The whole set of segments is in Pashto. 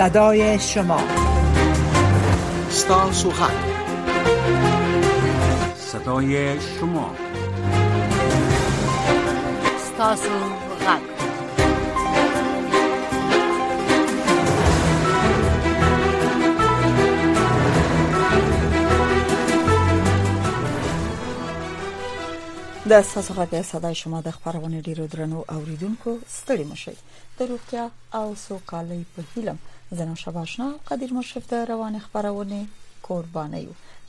صدای شما ستاسو حق صدای شما ستاسو حق د ساسو غږ صداي شما د خبرونه ډیرو درنو اوریدونکو ستړي مشي د روغتیا او سوکالۍ په هیلم زنه شباشنا قدیر مشرف د روان خبرونه قرباني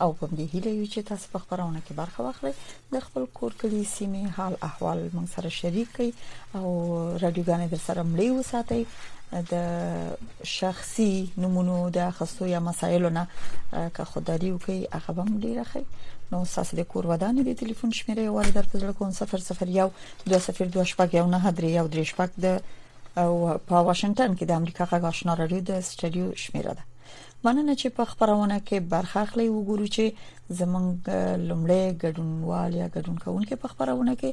او په دې هیله یو چې تاسو په خبرونه کې برخه واخلئ د خپل کور کلی سیمه حال احوال موږ سره شریک کړئ او رادیوګانې در سره ملي وساتئ د شخصي نمونو د اخستو یا مسایلو نه که خداري وکي هغه به مو ډیره خي نو ساس د کور ودانې د ټلیفون شمیره ور در پزړه کوم 001 202 شپږ یو نه درې یو درې شپږ د او په واشنگټن کې د امریکا غږ آشنا رادیو د سټډیو شمیره ده مننه چې په خبرونه کې برخه اخلي وګورو چې زمونږ لمړی ګډونوال یا ګډون کوونکي په خبرونه کې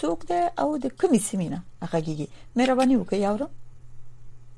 څوک ده او د کومې سیمې نه هغه کیږي مهرباني وکړئ یاورم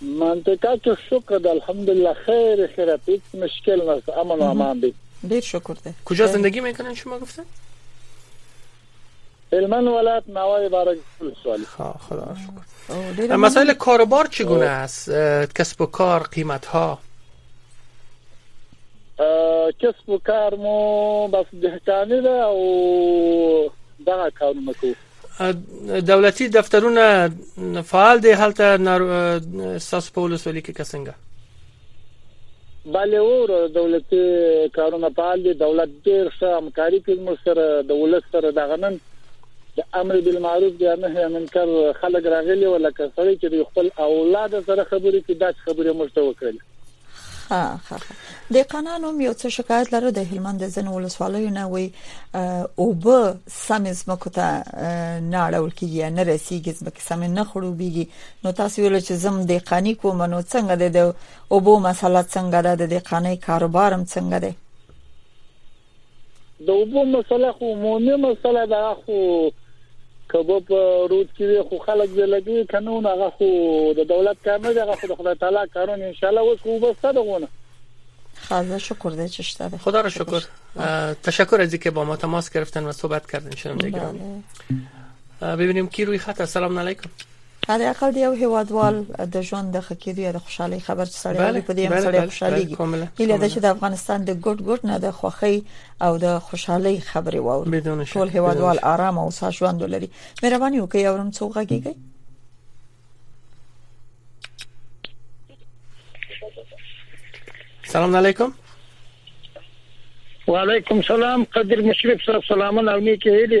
منطقه که شکر ده الحمدلله خیر خیرت هیچ مشکل نست امن و امان دی دیر شکر ده کجا زندگی میکنن شما گفته؟ هلمند ولایت نوای بارگل سوالی خب، خدا شکر مسائل کاروبار چگونه است کسب و کار قیمت ها کسب و کار مو بس دهکانی ده او دغه کارونه کوو دولتي دفترونه فعال دي هلته ساس پولس ولي کې کسنګه بله ور دولتي کارونه فعال دي دولت ډیر ښه همکاري کوي مو سره د ولس سره دغه نن د امر بالمعروف دی نه هي منکر خلک راغلي ولکه سړی چې خپل اولاد سره خبرې کې داس خبرې مشته وکړي ها ها د قانانو یو څه شکایت لرو د هلمند د زن ولسوالیو نه وي او به سمز مکو ته ناړول کیږي نه رسیږي ځکه سم نه خړوبيږي نو تاسو ویل چې زم د قانی کوم نو څنګه د او بو مسله څنګه ده د قانی کاروبارم څنګه ده د اوبو مسله خو عمومي مسله ده خو کبه په رود کې خو خلک به لګي کنه نه هغه خو د دولت کار نه دی خو د خدای تعالی کارونه ان شاء الله اوس خو بس ده غونه خدا شکر ده چې شته ده خدا رو شکر تشکر از اینکه با ما تماس گرفتن و صحبت کردن شنونده گرامی بله. ببینیم کی روی خط سلام علیکم هر اقل دی یو هیوادوال د ژوند د خکېدو یا د خوشحالي خبر چې سړی بله، په دې هم سړی خوشحالي هیله ده چې د افغانستان د ګډ ګډ نه د خوخي او د خوشحالي خبرې واوري ټول هیوادوال آرام او ساش ژوند ولري مهرباني وکړئ اورم څو غږیږئ سلام علیکم وعلیکم سلام قدر مشرف صاحب سلامونه او نیکی هیلی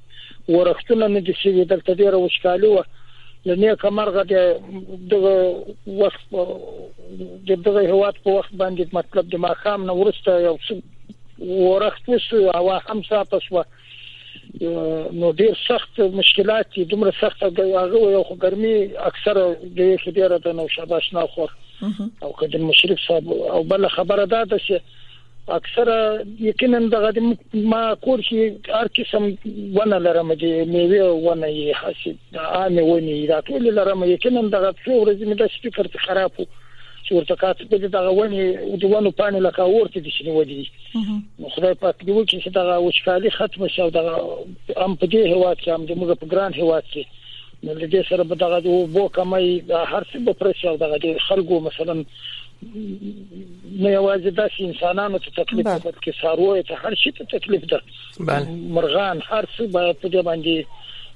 ورښتونه نه دي شوي دلته ډیره وشکالي و لنې کمرغه د دغه وخت د دغه هواد په وخت باندې مطلب د ماخام نه ورسته یو څه ورښت وشو او هم صاف شو نو ډیر سخت مشکلات دي دومره سخت دی هغه یو خو ګرمي اکثره د یو خبره د نو شاباش نه خور او کدن مشرف صاحب او بل خبره ده چې اکثره یقینا دغه د ما کور شي هر قسم ونه لرم چې میوه ونه یې حاصل دا عامه ونی دا ټول لرم یقینا دغه څو ورځې مې د سپیکر ته خراب وو چې ورته کاڅ په دغه ونی او د ونو پانی لکه ورته د شنو ودی نو خدای پاک دی وکړي چې دغه وشکالي ختم شي او دغه ام په دې هوا کې هم د موږ په ګران هوا کې نو لدې سره به دغه وو کمای هر څه به پرې شو دغه خلکو مثلا نه یوازې داسې انسانانو ته تکلیف ده بلکې ساروی ته هر شي ته تکلیف ده مرغان هر څه باید په دې باندې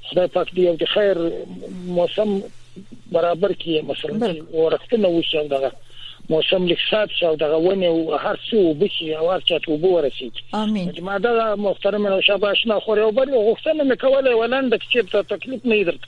خدای پاک دې د خیر موسم برابر کړي مثلا ورختنه وشي دغه موسم لیک صاف شو دغه ونه او هر څه وبشي او هر چا ته وبو ورسي امين ما دا محترم نو شاباش نه خو یو بل غوښتنه مې کوله ولند چې ته تکلیف نه درته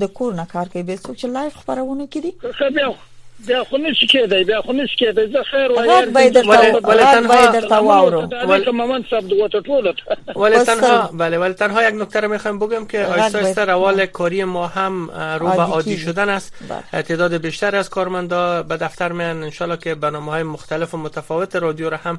د کور نه کار کوي به څوک چې لایف خبرونه کړي خو بیا بیا خو نشي کېدای بیا خو نشي کېدای زه خیر وایم غږ به درته ولې تنها درته واورم ولې مومن صاحب دوه ته ټول ولې تنها بله ولې تنها یک نکته رو میخوایم بگم که آیستا آیستا روال کاری ما هم رو به عادی شدن است بله. تعداد بیشتر از کارمندا به دفتر میان انشالله که برنامه های مختلف و متفاوت رادیو را هم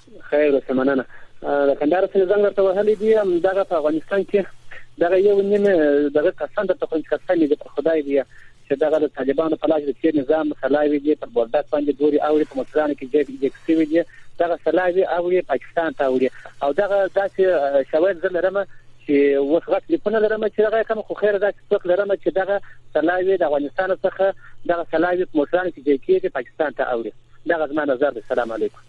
خیر اوسې مننه د کندهار څخه زنګ راته وهلې دي دغه په افغانستان کې دغه یو نیم دغه کسان د تخنیک کسان دي په خدای دی چې دغه د طالبانو په لاس کې نظام سلاوي دي پر بوردات باندې ګوري او په مصرانه کې جګ جګ سوي دي دغه سلاوي او پاکستان ته وړي او دغه داسې شواهد زل رمه چې اوس غټ لیکونه لرم چې هغه کوم خو خیر دا چې څوک لرم چې دغه سلاوي د افغانستان څخه دغه سلاوي په مصرانه کې جګ کېږي پاکستان ته اوړي دغه زما نظر دی سلام علیکم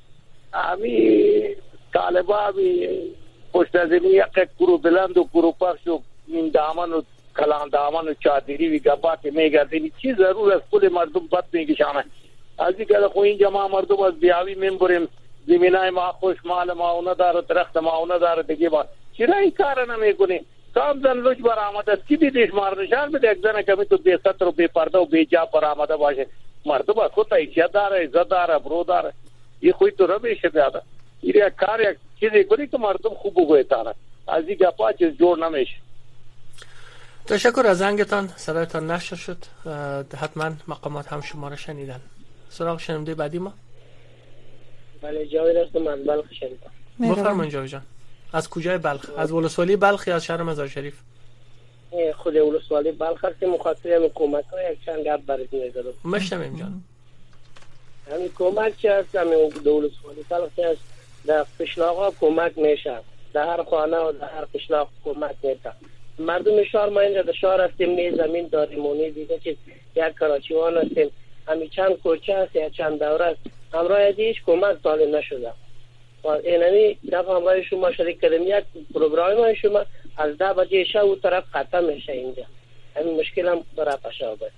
امی طالبابی پشت از این یک کرو بلند و کرو پخش و این دامن و کلان دامن و چادری وی گپات میگرد این چی ضرور است کل مردم بد میگشانه از این که خو این جماع مردم از بیاوی من بریم زمینای ما خوش مال ما اونه داره درخت ما اونه داره دیگه ما چرا این کار نمیکنیم صاحب زن لوچ برآمد است که دیدیش مار نشان بده یک زن کمی تو بی ستر و بی پرده و بی جا برآمده باشه مردم از خود حیثیت داره عزت داره ابرو داره یه خوی تو را بیشه بیاده این یک کار یک چیزی کنی که مردم خوب بگوی تانه از این گپا چیز جور نمیشه تشکر از زنگتان صدایتان نشر شد حتما مقامات هم شما را شنیدن سراغ شنونده بعدی ما بله جاوید هستم از بلخ شریف بفرمان جاوید جان از کجای بلخ از ولسوالی بلخ یا از شهر مزار شریف خود ولسوالی بلخ هستیم مخاطر هم کمک های یک چند گپ برای دیگه دارم مشتم جان همین کمک چه هست همین ولسوالی بلخ چه هست در قشلاق ها کمک میشه در هر خانه و در هر قشلاق کمک میشه مردم شهر ما اینجا در شهر هستیم نی زمین داریم و نی دیگه چیز یک کراچیوان هستیم همی چند کوچه است یا چند دوره است همراه از هیچ کمک تعلیم نشده و اینمی دفعه همراه شما شریک کردیم یک پروگرام شما از ده بجه شب او طرف ختم میشه اینجا همین مشکل هم برای پشا بود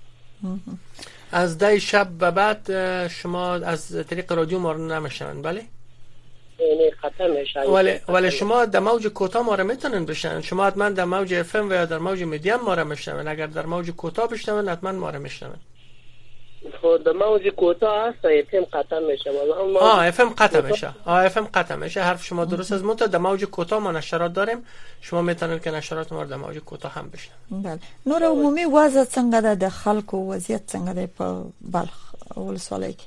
از ده شب به بعد شما از طریق رادیو ما رو نمیشنن بله؟ یعنی قطع میشه ولی, ولی شما در موج کوتاه ما را میتونن بشنون شما حتما در موج اف و یا در موج میدیم ما را میشنون اگر در موج کوتاه بشنون حتما ما را میشنون خب در موج کوتاه هست اف ام قطع میشه آه اف ام قطع میشه آه اف ام قطع میشه حرف شما درست از منتها در موج کوتاه ما نشرات داریم شما میتونن که نشرات ما در موج کوتاه هم بشنون بله نور عمومی وضع څنګه ده د خلکو وضعیت څنګه ده په بلخ ولسوالۍ کې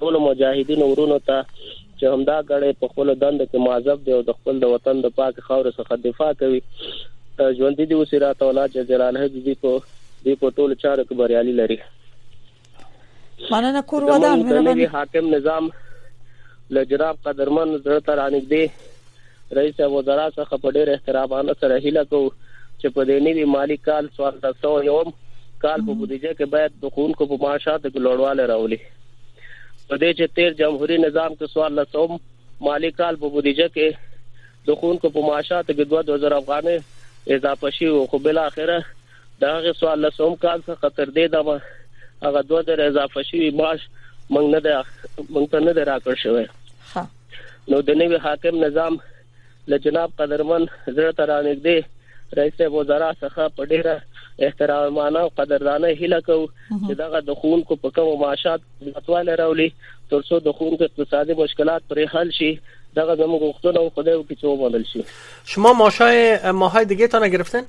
ټولو مجاهدینو ورونو ته چې همدا ګړی په خپلو دندو کې معذب دی او د خپل د وطن د پاکې خاورې څخه دفاع کوي، ژوندي دې اوسي، راته الله جل جلاله دې دوی په دوی په ټولو چارو کې بریالي لري. مننه کور ودان، مهرباني. حاکم نظام له جناب قدرمن زړه ته رانږدې رئیس وزرا څخه په ډېر احترامانه سره هیله کوو چې په دې نوي مالي کال څوارلس سوه یوم کال په بودیجه کې باید د ښوونکو په معاشاتو کې لوړوالی راولي په دې چې تیر جمهوریت نظام کې څوارلس سوم مالي کال په بودیجه کې د ښوونکو په معاشاتو کې دوه دوه زره افغانۍ اضافه شوي وو، خو بالاخره د هغې څوارلس سوم کال څخه تر دې دمه هغه دوه زره اضافه شوي معاش موږ نه دی موږ ته نه دی راکړ شوی. نو د نوي حاکم نظام له جناب قدرمن زړه ته رانږدې رئیس وزرا څخه په ډیره احترامانه او قدردانه هیله کوو چې دغه د خونکو په کوم معاشات زیاتواله راولي ترڅو د خونکو اقتصادي مشکلات پرې حل شي دغه زموږ غوښتنه او خدای وکړي چې ومنل شي شما ماشای ماهای دیگه تان گرفتن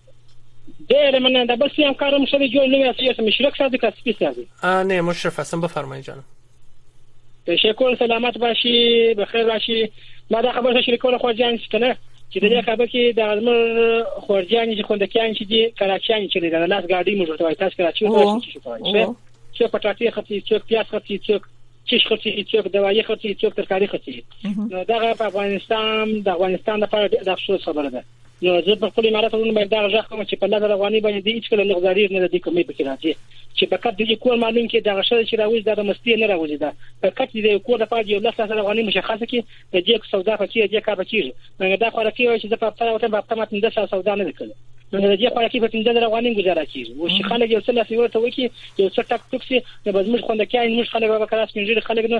ډېر مننه دا بس یو کارم شوی جوړ نوی اسی یو مشرک سازی که سپی سازی نه مشرف هستم بفرمایید جان تشکر سلامت باشی بخیر باشی ما دا خبره شریکول خو جان چې کنه چې د دې خبره کې د ازمر خورجان چې خوندکیان چې دي کراچیان چې د لاس ګاډي موږ ورته وایي تاسو کراچي خو شي کوي چې پټاټي خپل څوک پیاز خپل څوک چیش خرڅي څوک دوايي خرڅي څوک ترکاري خرڅي نو دا په افغانستان د افغانستان لپاره د افسوس خبره ده نو زه په خپل امارات ورونو باندې دا غږ کوم چې په لږه افغاني باندې دې هیڅ کله نه غزاري نه دې کومې پکې راځي چې فقط دې کور معلوم کې دا غشل چې راوځي دا د مستی نه راوځي دا فقط دې کور د پاج یو لس سره افغاني مشخص کې د دې سودا پکې دې کا پکې نو دا خو راکې چې د په خپل وطن په خپل متن د سودا نه وکړي نو د دې لپاره کې په تند در غوانین گزاره کیږي او چې خلک یو څه لاسي ورته وکي یو څه ټک ټک سي د بزمش خوند کې موږ خلک به کلاس منځري خلک نه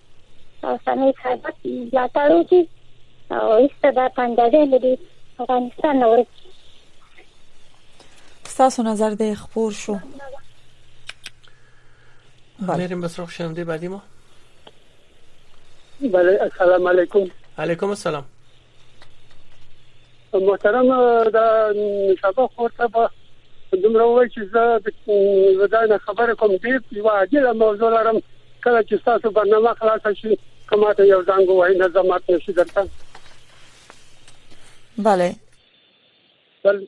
اوسنۍ سیاست ملاتړ وکړي او هیڅ دا پنجابیان د دې افغانستان نه ورک شي ستاسو نظر دی خپور شو بله میریم به سرخ شنونده بعدی ما بله السلام علیکم علیکم السلام محترم دا نشابه خورته به دومره وای چې زه د دا نه خبره کوم دې یو عاجل موضوع لرم کله چې تاسو برنامه خلاص شي کومه ته یو ځانګو وای نه زمات نشي درته بله بل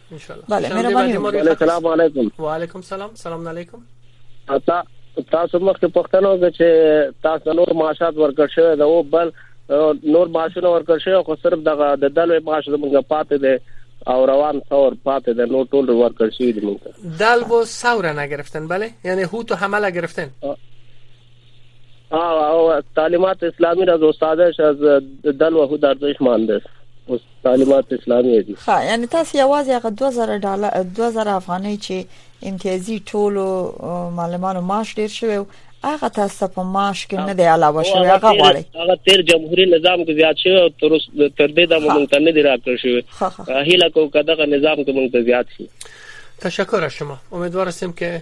ان شاء الله بله مهرباني وکړئ السلام علیکم وعلیکم السلام السلام علیکم اتا تاسو مخکې پښتنو کې چې تاسو نور معاشات ورکړ شوی دا او بل نور معاشونه ورکړ شوی خو صرف دغه د دلوي معاش زمونږ پاتې دی او روان ثور پاتې ده نو ټول ورکړ شوی دی موږ دال بو ثور نه گرفتن بله یعنی هو تو حمله گرفتن او تعلیمات اسلامی را استاد از دل و هو دردش مانده تعلیمات اسلامي دي ها یعنی تاسو یوازې هغه 2000 ډالر 2000 افغانۍ چې امتیازي ټولو معلمانو معاش ډیر شوی هغه تاسو په معاش کې نه دی علاوه شوی هغه غواړي هغه تیر جمهوریت نظام کې زیات شوی او تر تر دې د موږ ته نه دی راکړ شوی هیله کو کداغه نظام کې موږ ته زیات شي تشکر از شما امیدوار هستیم که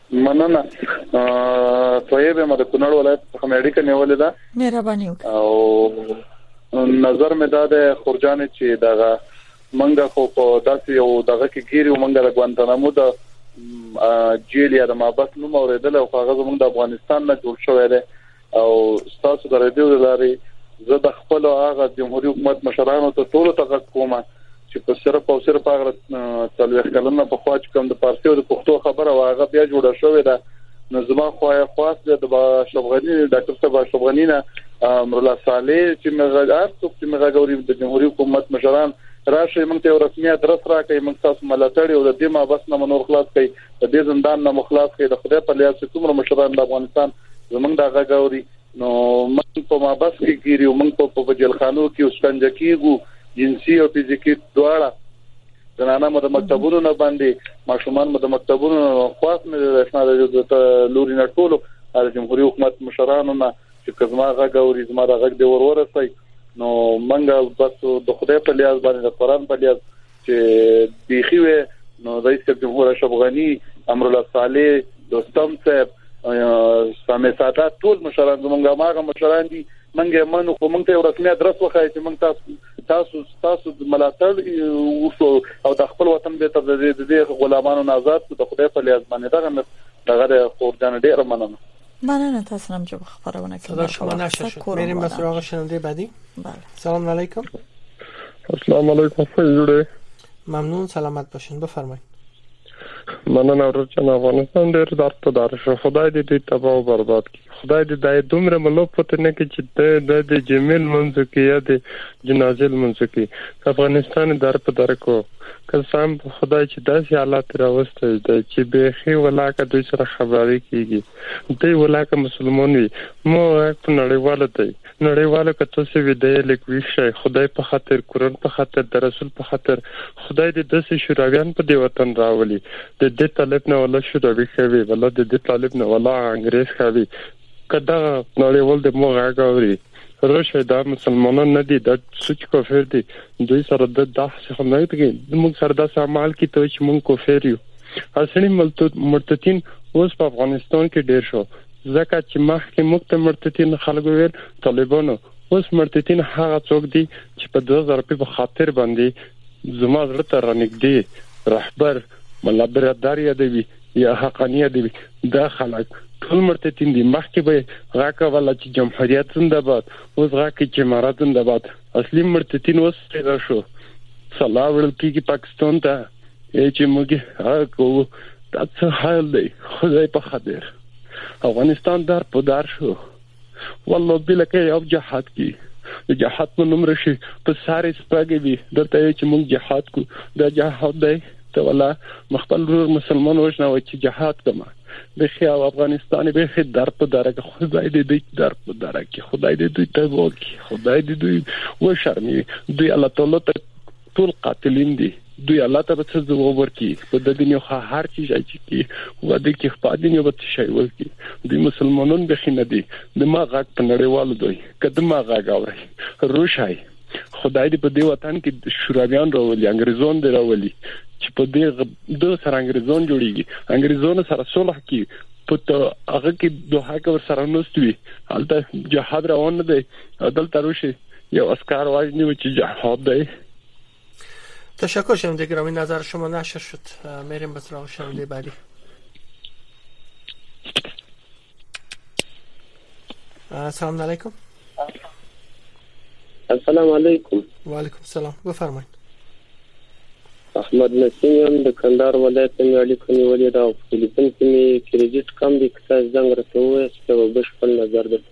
مننه طيب یم د کونړ ولایت څخه مې اړیکه نیولې ده مهرباني وکړئ او نظر مې دا ده خورجان چې دغه منګه خو په داسې یو دغه کې ګیرو منګه د ګوانتانامو د جیل یا د مابس نوم اوریدل او هغه زموږ د افغانستان نه جوړ شوی دی او ستاسو د رادیو د لارې زه د خپل هغه جمهوریت حکومت مشرانو ته ټول ته غږ کوم چې په صرف او صرف هغه تلويخ کلنه په خوا چې کوم د پارسي او د پښتو خبره واغه بیا جوړه شوې ده نو زما خو یې خاص د شبغنی ډاکټر صاحب شبغنی نه امر الله صالح چې مغه ارتو چې مغه غوري د جمهوریت حکومت مشران راشه موږ ته رسمي ادرس راکړي موږ تاسو ملاتړ او د دې ما بس نه منور خلاص کړي د دې زندان نه مخلاص کې د خدای په لیاس څومره مشران د افغانستان زمونږ دا غږوري نو موږ په مابس کې کیږي او موږ په په جلخانو کې وسکنج کیږو جنسي او فزیکي دواړه زنانه مو د مکتبونو نه باندې ماشومان مو د مکتبونو نه خواص نه د اسناد د لوري نه ټولو د جمهوریت حکومت مشرانو نه چې کزما غږ او زما د غږ دی ورورسي نو منګه بس د خدای په لیاز باندې د قران په لیاز چې بیخي وې نو د رئیس جمهور اشرف غنی امر الله صالح دوستم صاحب سمې ساده ټول مشران زمونږه ماغه مشران دي منګه منو خو مونږ ته رسمي ادرس وخایي چې مونږ تاسو تاسو تاسو ملاتړ وشو او د خپل وطن به تر دې د غلامانو آزاد کو د خدای په لیاز باندې دغه دغه خور جان ډیر مننه مننه تاسو هم جواب خبرونه که صدا شما نشه شد میریم به سراغ شنونده بعدی بله سلام علیکم سلام علیکم فیجوره ممنون سلامت باشین بفرمایید مننه ورچن افغانستان ډیر درد په دار شو خدای دې دې تباہ او برباد کړي خدای دې دای دومره ملوب پته نه کې چې د د جمیل منځ کې یا د جنازل منځ کې افغانستان در په در کو قسم په خدای چې داسې حالات راوسته ده چې بیخي ولاکه دوی سره خبرې کیږي دوی ولاکه مسلمان وي مو غږ په نړیوالو دی نړیوالو که تاسو ویده یې لیک ویښ شئ خدای په خاطر قرآن په خاطر د رسول په خاطر خدای دې داسې شوراویان په دې وطن راولي د دې طالب نه ولا شوراوي ښه وي ولا د دې طالب نه ولا انګریز ښه وي که دغه نړیوال د مو غږ اوري رشه دا مسلمانان نه دي دا سوچ کافر دي دوی سره د داسې هم نه دي موږ سره داسې عمل کې ته چې موږ کافر یو اصلي مرتدین اوس په افغانستان کې ډیر شو ځکه چې مخکې موږ ته مرتدین خلکو ویل طالبانو اوس مرتدین هغه څوک دي چې په 2000 په خاطر باندې زما زړه ته رانګدي رهبر ملا برادر یادوي یا حقانیه دی دا خلک ټول مرتدین دي مخکې به غا کوله چې جمهوریت زنده باد اوس غا کوي چې امارات زنده باد اصلي مرتدین اوس پیدا شو سلا وړل کیږي پاکستان ته چې موږ هغه کوو دا څه حال دی خدای په خبر افغانستان در په در شو والله بل کې یو جهاد کی د جهاد په نوم رشي په ساري سپګي وي درته یې چې موږ جهاد کو دا جهاد دی ته ولا مخبل رور مسلمان وژنه و چې جهاد کما د خیا او افغانستان به خې در په درک خدای دې دې در په درک خدای دې دې ته وکی خدای دې دې و شرمي دوی الله تعالی ته ټول قاتلین دي دوی الله ته به څه ځواب ورکړي په د دنیا خو هر څه شي چې کی هو د کې خپل دنیا به څه شي ورکړي دوی مسلمانان به خینه دي د ما غږ په نړیوالو دوی کده ما غږ اوري روشای خدای دې په دې وطن کې شورویان راولي انګريزان دې راولي چې په دې د سر انګريزان جوړيږي انګريزانو سره صلح کی په تو هغه کې دوه هغه ور سره نوستوي حالت جهاد روان دی دلته روشي یو اسکار واجنی و چی جهاب دی تشکر شنونده گرامی نظر شما نشر شد میریم به سراغ شنونده بعدی سلام علیکم السلام علیکم و علیکم سلام بفرمایید احمد نسیم د کندهار ولایت څنګه اړیکه نیولې ده او فلیپین کې مې کریډیټ کم دی که تاسو زنګ راته ووایاست چې بشپړ نظر درته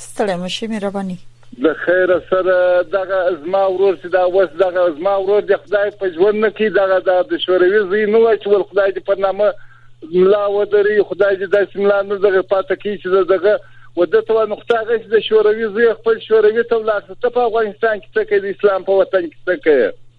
ستړی مشي مې رباني د خیر سره دغه ازما ورور چې دا وس دغه ازما ورور د خدای په ژوند نه کې دغه د شوروي زی نو چې ول خدای دې په نامه ملا ودري خدای دې داسې ملا نه دغه پاتې کی چې دغه ودته و نقطه غش د شوروي زی خپل شوروي ته لاس ته په افغانستان کې څه کوي اسلام په وطن کې څه کوي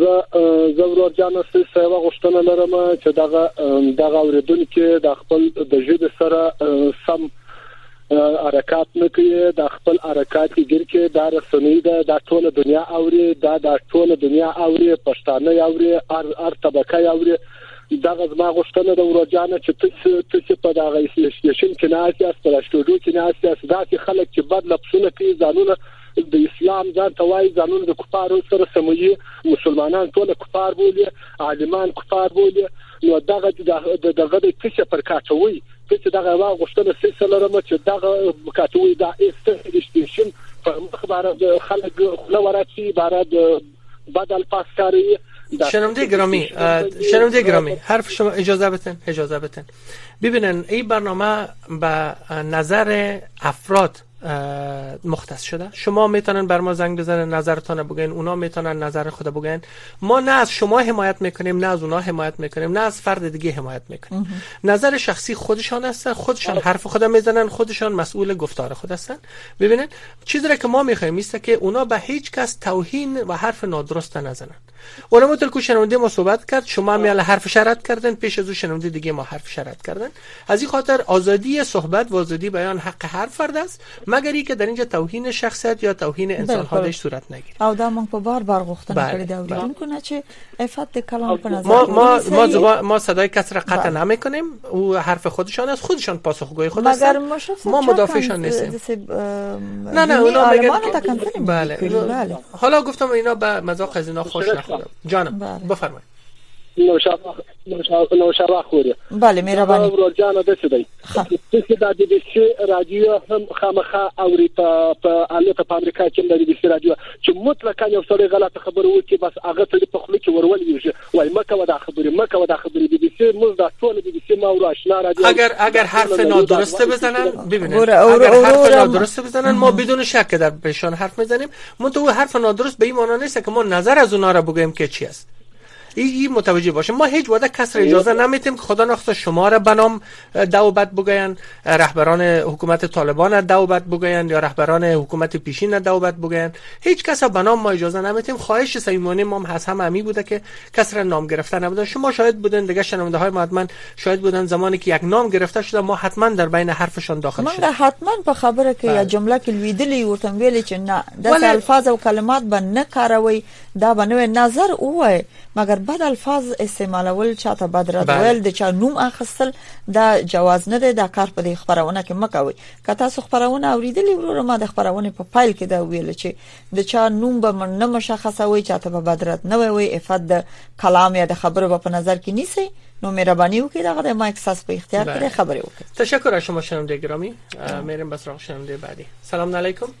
زه زه ورور جان سي سیوا غوښتنه لرم چې دغه دغه اوریدونکو د خپل د ژبه سره سم حرکت نه کوي د خپل حرکت ګر کې دا رسنۍ ده د ټول دنیا اوري دا د ټول دنیا اوري پښتانه اوري ار ار طبقه اوري دغه زما غوښتنه د ورځانه چې تاسو تاسو په دغه اسټیشن کې نه اساس پر استودیو کې نه اساس داسې خلک چې بد لپسونه کوي ځانونه د اسلام ځان ته وایي ځانونه د کفارو سره سموي مسلمانان ټول کفار بولي عالمان کفار بولي نو دغه د دغه د څه پر کاټوي چې دغه وا غوښتنه سیسه لرم چې دغه کاټوي دا ایستیشن په مخ باندې خلک خله وراتي بارد بدل پاس کاری شنونده گرامی شنونده گرامی حرف شما اجازه بتن اجازه بتن ببینن این برنامه به نظر افراد مختص شده شما میتونن بر ما زنگ بزنن نظرتان بگن، اونا میتونن نظر خود بگن ما نه از شما حمایت میکنیم نه از اونا حمایت میکنیم نه از فرد دیگه حمایت میکنیم نظر شخصی خودشان هستن خودشان حرف خود میزنن خودشان مسئول گفتار خود هستن ببینن چیزی که ما میخوایم است که اونا به هیچ کس توهین و حرف نادرست نزنن ولی ما ترکو شنونده ما صحبت کرد شما می حال حرف شرط کردن پیش از او شنونده دیگه ما حرف شرط کردن از این خاطر آزادی صحبت و آزادی بیان حق هر فرد است مگر ای که در اینجا توهین شخصیت یا توهین انسان ها دش صورت نگیره او دا من په بار بار غوښتنه بله. کړې دا اوریدون کنه چې عفت کلام په نظر ما ما ما, زبا... ما صدای کس را قطع بله. نمیکنیم او حرف خودشان است خودشان پاسخگوی خود است ما مدافعشان نیستیم نه نه اونا میگن بله بله حالا گفتم اینا به مذاق از اینا خوش نخورم جانم بله. بفرمایید نوشابه خوري بله مهرباني ورور جان د څه دی چې د بي بي سي رادیو هم خامخا اوري په په الته په امریکا کې د بي بي سي رادیو چې مطلقاً یو سړی غلط خبر وو چې بس هغه ته په خله کې ورول یو وای مه کوه دا خبری مه کوه دا خبری بی بی سی موږ دا ټول بی بی سی ما ورو آشنا رادیو اگر اگر حرف نادرست بزنن ببینید اگر حرف نادرست بزنن ما بدون شک در پیشان حرف میزنیم منتها حرف نادرست به این معنی نیست که ما نظر از اونها را بگویم که چی است این متوجه باشه ما هیچ وقت کس را اجازه نمیتیم که خدا نخواسته شما را بنام دوبت بگویند رهبران حکومت طالبان دوبت بگویند یا رهبران حکومت پیشین دوبت بگویند هیچ کس به نام ما اجازه نمیتیم خواهش صمیمانه ما هست هم همی بوده که کس را نام گرفته نبوده شما شاید بودن دیگه شنونده های ما شاید بودن زمانی که یک نام گرفته شده ما حتما در بین حرفشان داخل شد من حتما په خبره که یا بله. جمله که لویدلی ورته ویلی چې نه د الفاظ او کلمات به نه کاروي دا به نوې نظر وای مګر بد الفاظ استعمالول چاته بد رد ویل د چا نوم اخستل دا جواز نه دی دا کار په دې خبرونه کې مکوي که تاسو خبرونه اوریدلې ورور ما د خبرونه په فایل کې دا ویل چې د چا نوم به من نه مشخصوي چاته به بد رد نه وي افت د کلام یا د خبرو په نظر کې نیسي نو مهرباني وکړئ دا غره ما احساس په اختیار کې خبرې وکړئ تشکر از شما شنونده گرامی میرم بس راه شنونده بعدی سلام علیکم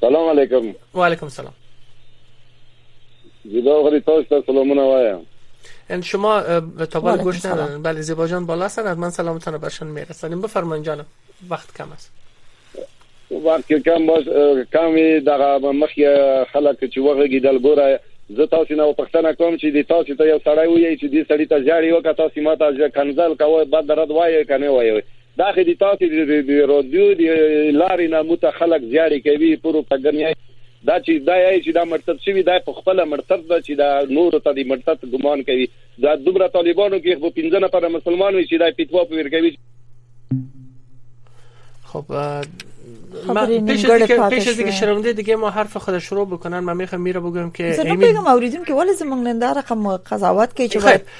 سلام علیکم وعلیکم سلام زیبا غری تاسو ته سلامونه وایم ان شما تا بالا گوش ندارن بله زیبا جان بالا هستن حتما سلامتان رو برشان میرسانیم بفرمان جانم وقت کم است وقت کم باش کمی دغه مخی خلک چې وغږی دل ګوره زه تاسو نه پښتنه کوم چې د تاسو ته یو سړی وایي چې د سړی ته ځاړي وکړه تاسو ماته ځکه کنزل کوي بعد رد وایي کنه وایي دا خې دي تاسو د رادیو د لارې نه مو ته خلک زیاړې کوي پروپاګاندا دا چې دا یې چې دا مرتد شوی دا په خپل مرتد دا چې دا نور ته د مرتد ګمان کوي دا دومره طالبانو کې خو پنځه نه پر مسلمان وي چې دا پیتوا په ور کوي خب ما پیش از که پیش از که شرمنده دیگه ما حرف خود شروع بکنن من میخوام میره بگم که زنم بگم اوریدون که ولی زمان ننده رقم قضاوت که چه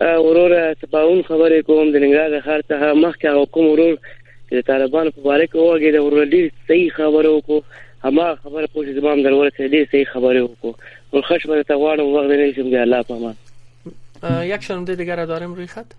وروره تباون خبرې کوم د ننګرهار ښار څخه مخکې هغه کوم ورور چې طالبانو په باره کې وګړي د ورور ډیر صحیح خبره وکړو هما خبره پوه چې زمام درور سره ډیر صحیح خبره وکړو ول خشمه ته غواړم وغږ نه شم بیا الله پامان یک شنونده دیگر داریم روی خط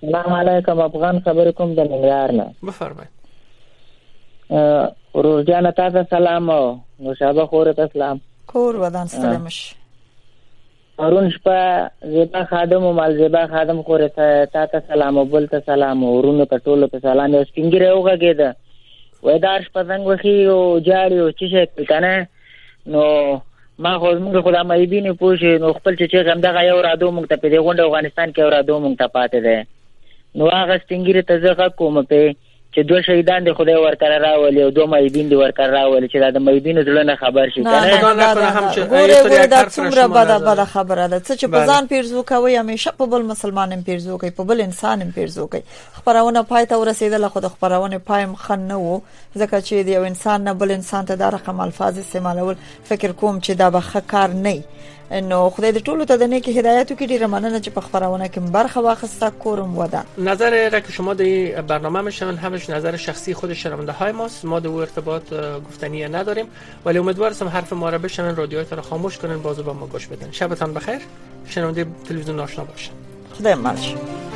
سلام علیکم افغان خبرې کوم د ننګرهار نه بفرمایئ ورور جان تا ته سلام او نوشابه خور ته سلام کور ودان ستړي مش پرون شپه زیبا خادم او مال زیبا خادم خور ته تا ته سلام او بل ته سلام او ورونو ته ټولو ته سلام یو سپینګره وغږیده وای دا شپه څنګه وخی او جاړي او چې شي کنه نو ما خو موږ خو دا مېبین پوه شي نو خپل چې چې غم دغه یو رادو موږ ته په دې غونډه افغانستان کې یو رادو موږ ته پاتې دی نو هغه سپینګیره ته زه غږ کوم په چې دوه شهیدان دي خدای ورکړه راولي او دوه مېبین دي ورکړه راولي چې دا د مېبین زړه نه خبر شي کنه ګوره دا څومره بده بده خبره ده چې په ځان پیرزو کوي همیشه په بل مسلمان هم پیرزو کوي په بل انسان هم پیرزو کوي خبرونه پای ته ورسیدله خو د خبرونه پایم خن نه وو ځکه چې د یو انسان نه بل انسان ته دا رقم الفاظ استعمالول فکر کوم چې دا به ښه کار نه نو خدای دې ټولو ته د نیک هدایتو کې ډیره مننه چې په خبرونه کې برخه واخیسته کورم ودا نظر را که شما در برنامه میشن همش نظر شخصی خود شنونده های ماست ما دو ارتباط گفتنی نداریم ولی امیدوارم حرف ما را بشنن رادیو را خاموش کنن بازو با ما گوش بدن شبتان بخیر شنونده تلویزیون آشنا باشن خدای مالش